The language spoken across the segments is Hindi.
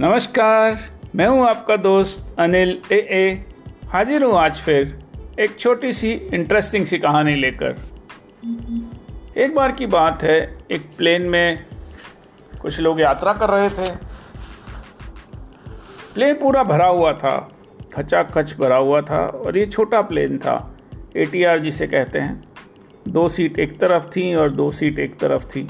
नमस्कार, मैं हूँ आपका दोस्त अनिल ए ए। हाजिर हूँ आज फिर एक छोटी सी इंटरेस्टिंग सी कहानी लेकर। एक बार की बात है, एक प्लेन में कुछ लोग यात्रा कर रहे थे। प्लेन पूरा भरा हुआ था खचा खच भरा हुआ था और ये छोटा प्लेन था ए जिसे कहते हैं। दो सीट एक तरफ़ थी और दो सीट एक तरफ़ थी।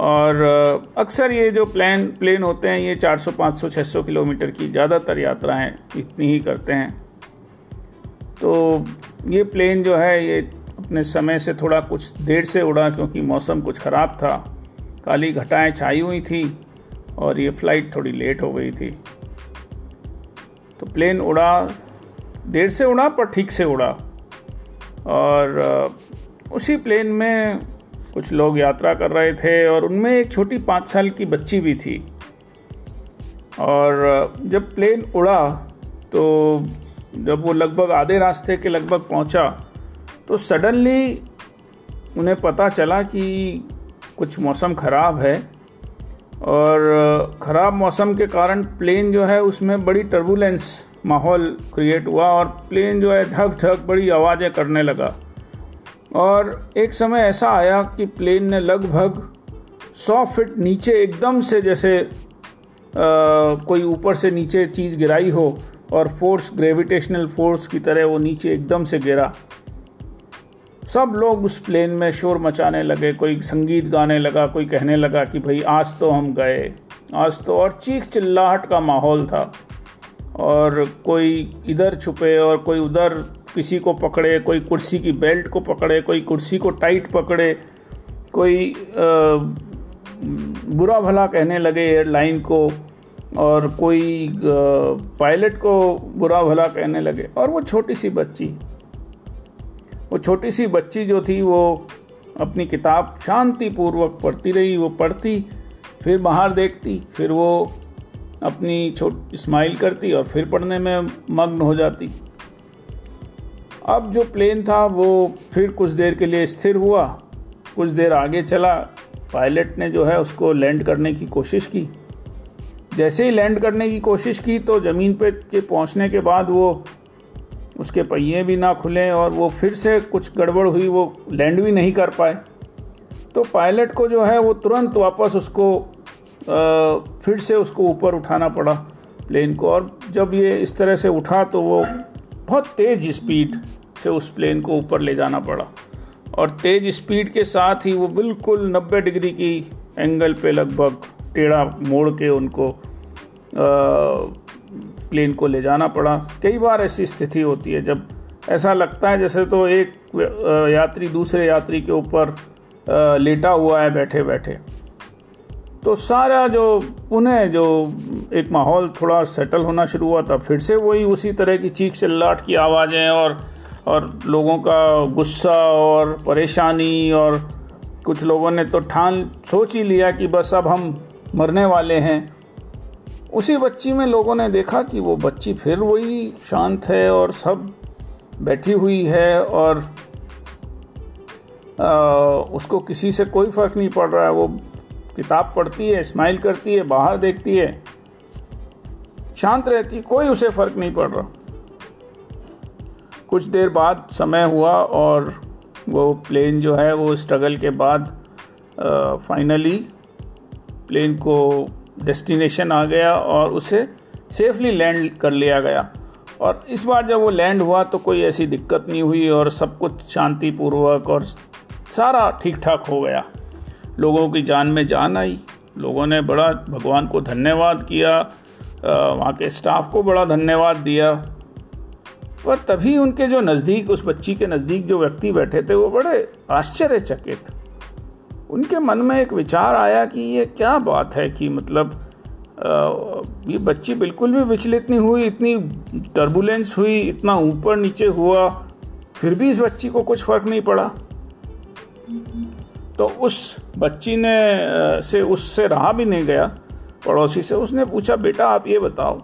और अक्सर ये जो प्लान प्लेन होते हैं ये 400, 500, 600 किलोमीटर की ज़्यादातर यात्राएँ इतनी ही करते हैं। तो ये प्लेन जो है ये अपने समय से थोड़ा कुछ देर से उड़ा क्योंकि मौसम कुछ ख़राब था। काली घटाएँ छाई हुई थी और ये फ़्लाइट थोड़ी लेट हो गई थी। तो प्लेन उड़ा देर से उड़ा पर ठीक से उड़ा। और उसी प्लेन में कुछ लोग यात्रा कर रहे थे और उनमें एक छोटी पाँच साल की बच्ची भी थी। और जब प्लेन उड़ा तो जब वो लगभग आधे रास्ते के लगभग पहुँचा तो सडनली उन्हें पता चला कि कुछ मौसम ख़राब है। और ख़राब मौसम के कारण प्लेन जो है उसमें बड़ी टर्बुलेंस माहौल क्रिएट हुआ और प्लेन जो है धक धक बड़ी आवाज़ें करने लगा। और एक समय ऐसा आया कि प्लेन ने लगभग सौ फिट नीचे एकदम से जैसे आ, कोई ऊपर से नीचे चीज़ गिराई हो और फोर्स ग्रेविटेशनल फोर्स की तरह वो नीचे एकदम से गिरा। सब लोग उस प्लेन में शोर मचाने लगे कोई संगीत गाने लगा कोई कहने लगा कि भाई आज तो हम गए। आज तो और चीख चिल्लाहट का माहौल था। और कोई इधर छुपे और कोई उधर किसी को पकड़े, कोई कुर्सी की बेल्ट को पकड़े, कोई कुर्सी को टाइट पकड़े, कोई बुरा भला कहने लगे एयरलाइन को और कोई पायलट को बुरा भला कहने लगे। और वो छोटी सी बच्ची, वो छोटी सी बच्ची जो थी वो अपनी किताब शांतिपूर्वक पढ़ती रही, वो पढ़ती, फिर बाहर देखती, फिर वो अपनी छोट, स्माइल करती और फिर पढ़ने में मग्न हो जाती। अब जो प्लेन था वो फिर कुछ देर के लिए स्थिर हुआ। कुछ देर आगे चला। पायलट ने जो है उसको लैंड करने की कोशिश की। जैसे ही लैंड करने की कोशिश की तो ज़मीन पे के पहुँचने के बाद वो उसके पहिए भी ना खुले और वो फिर से कुछ गड़बड़ हुई वो लैंड भी नहीं कर पाए। तो पायलट को जो है वो तुरंत वापस उसको आ, फिर से उसको ऊपर उठाना पड़ा प्लेन को। और जब ये इस तरह से उठा तो वो बहुत तेज़ स्पीड से उस प्लेन को ऊपर ले जाना पड़ा। और तेज़ स्पीड के साथ ही वो बिल्कुल 90 डिग्री की एंगल पे लगभग टेढ़ा मोड़ के उनको आ, प्लेन को ले जाना पड़ा। कई बार ऐसी स्थिति होती है जब ऐसा लगता है जैसे तो एक यात्री दूसरे यात्री के ऊपर लेटा हुआ है बैठे बैठे तो सारा जो पुनः जो एक माहौल थोड़ा सेटल होना शुरू हुआ था फिर से वही उसी तरह की चीख चिल्लाट की आवाज़ें और और लोगों का गुस्सा और परेशानी और कुछ लोगों ने तो ठान सोच ही लिया कि बस अब हम मरने वाले हैं। उसी बच्ची में लोगों ने देखा कि वो बच्ची फिर वही शांत है और सब बैठी हुई है और आ, उसको किसी से कोई फ़र्क नहीं पड़ रहा है। वो किताब पढ़ती है स्माइल करती है बाहर देखती है। शांत रहती कोई उसे फ़र्क नहीं पड़ रहा। कुछ देर बाद समय हुआ और वो प्लेन जो है, वो स्ट्रगल के बाद फाइनली प्लेन को डेस्टिनेशन आ गया और उसे सेफली लैंड कर लिया गया। और इस बार जब वो लैंड हुआ तो कोई ऐसी दिक्कत नहीं हुई और सब कुछ शांतिपूर्वक और सारा ठीक ठाक हो गया। लोगों की जान में जान आई। लोगों ने बड़ा, भगवान को धन्यवाद किया। वहाँ के स्टाफ को बड़ा धन्यवाद दिया। पर तभी उनके जो नज़दीक, उस बच्ची के नज़दीक जो व्यक्ति बैठे थे, वो बड़े आश्चर्यचकित। उनके मन में एक विचार आया कि ये क्या बात है कि मतलब ये बच्ची बिल्कुल भी विचलित नहीं हुई, इतनी टर्बुलेंस हुई, इतना ऊपर नीचे हुआ, फिर भी इस बच्ची को कुछ फ़र्क नहीं पड़ा। तो उस बच्ची ने से, उससे रहा भी नहीं गया, पड़ोसी से, उसने पूछा, बेटा, आप ये बताओ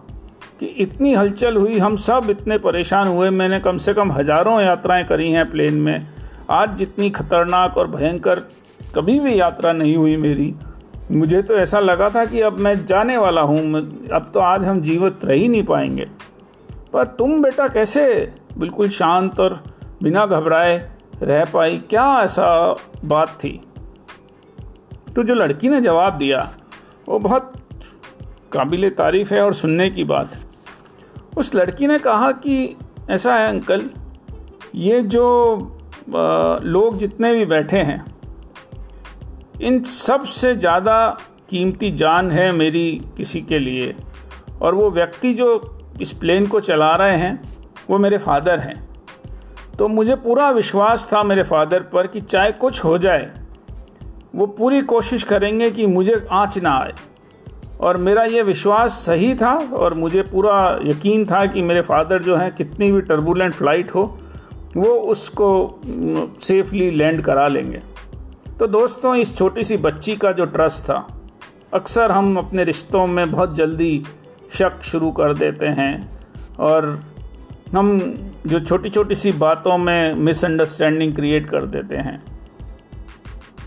कि इतनी हलचल हुई, हम सब इतने परेशान हुए। मैंने कम से कम हज़ारों यात्राएँ करी हैं प्लेन में। आज जितनी खतरनाक और भयंकर कभी भी यात्रा नहीं हुई मेरी, मुझे तो ऐसा लगा था कि अब मैं जाने वाला हूँ अब तो आज हम जीवित रह ही नहीं पाएँगे। पर तुम बेटा कैसे बिल्कुल शांत और बिना घबराए रह पाई? क्या ऐसा बात थी? तो जो लड़की ने जवाब दिया, वो बहुत काबिल तारीफ़ है और सुनने की बात है। उस लड़की ने कहा कि, ऐसा है अंकल, ये जो लोग जितने भी बैठे हैं, इन सबसे ज़्यादा कीमती जान है मेरी किसी के लिए, और वो व्यक्ति जो इस प्लेन को चला रहे हैं, वो मेरे फादर हैं। तो मुझे पूरा विश्वास था मेरे फादर पर कि चाहे कुछ हो जाए, वो पूरी कोशिश करेंगे कि मुझे आँच ना आए। और मेरा ये विश्वास सही था और मुझे पूरा यकीन था कि मेरे फादर जो हैं, कितनी भी टर्बुलेंट फ़्लाइट हो, वो उसको सेफली लैंड करा लेंगे। तो दोस्तों, इस छोटी सी बच्ची का जो ट्रस्ट था, अक्सर हम अपने रिश्तों में बहुत जल्दी शक शुरू कर देते हैं और हम जो छोटी छोटी सी बातों में मिसअंडरस्टैंडिंग क्रिएट कर देते हैं।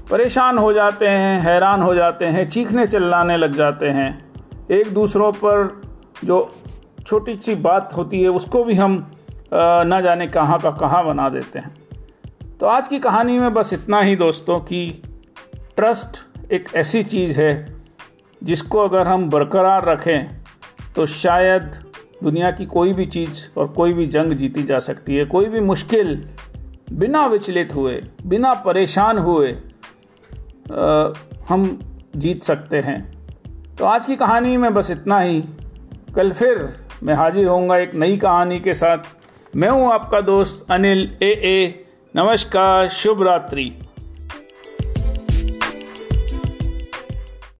परेशान हो जाते हैं, हैरान हो जाते हैं, चीखने चिल्लाने लग जाते हैं। एक दूसरों पर जो छोटी सी बात होती है, उसको भी हम ना जाने कहाँ का कहाँ बना देते हैं। तो आज की कहानी में बस इतना ही दोस्तों कि ट्रस्ट एक ऐसी चीज़ है, जिसको अगर हम बरकरार रखें तो शायद दुनिया की कोई भी चीज़ और कोई भी जंग जीती जा सकती है। कोई भी मुश्किल बिना विचलित हुए, बिना परेशान हुए हम जीत सकते हैं। तो आज की कहानी में बस इतना ही। कल फिर मैं हाजिर होऊँगा एक नई कहानी के साथ। मैं हूँ आपका दोस्त अनिल ए ए। नमस्कार, शुभ रात्रि।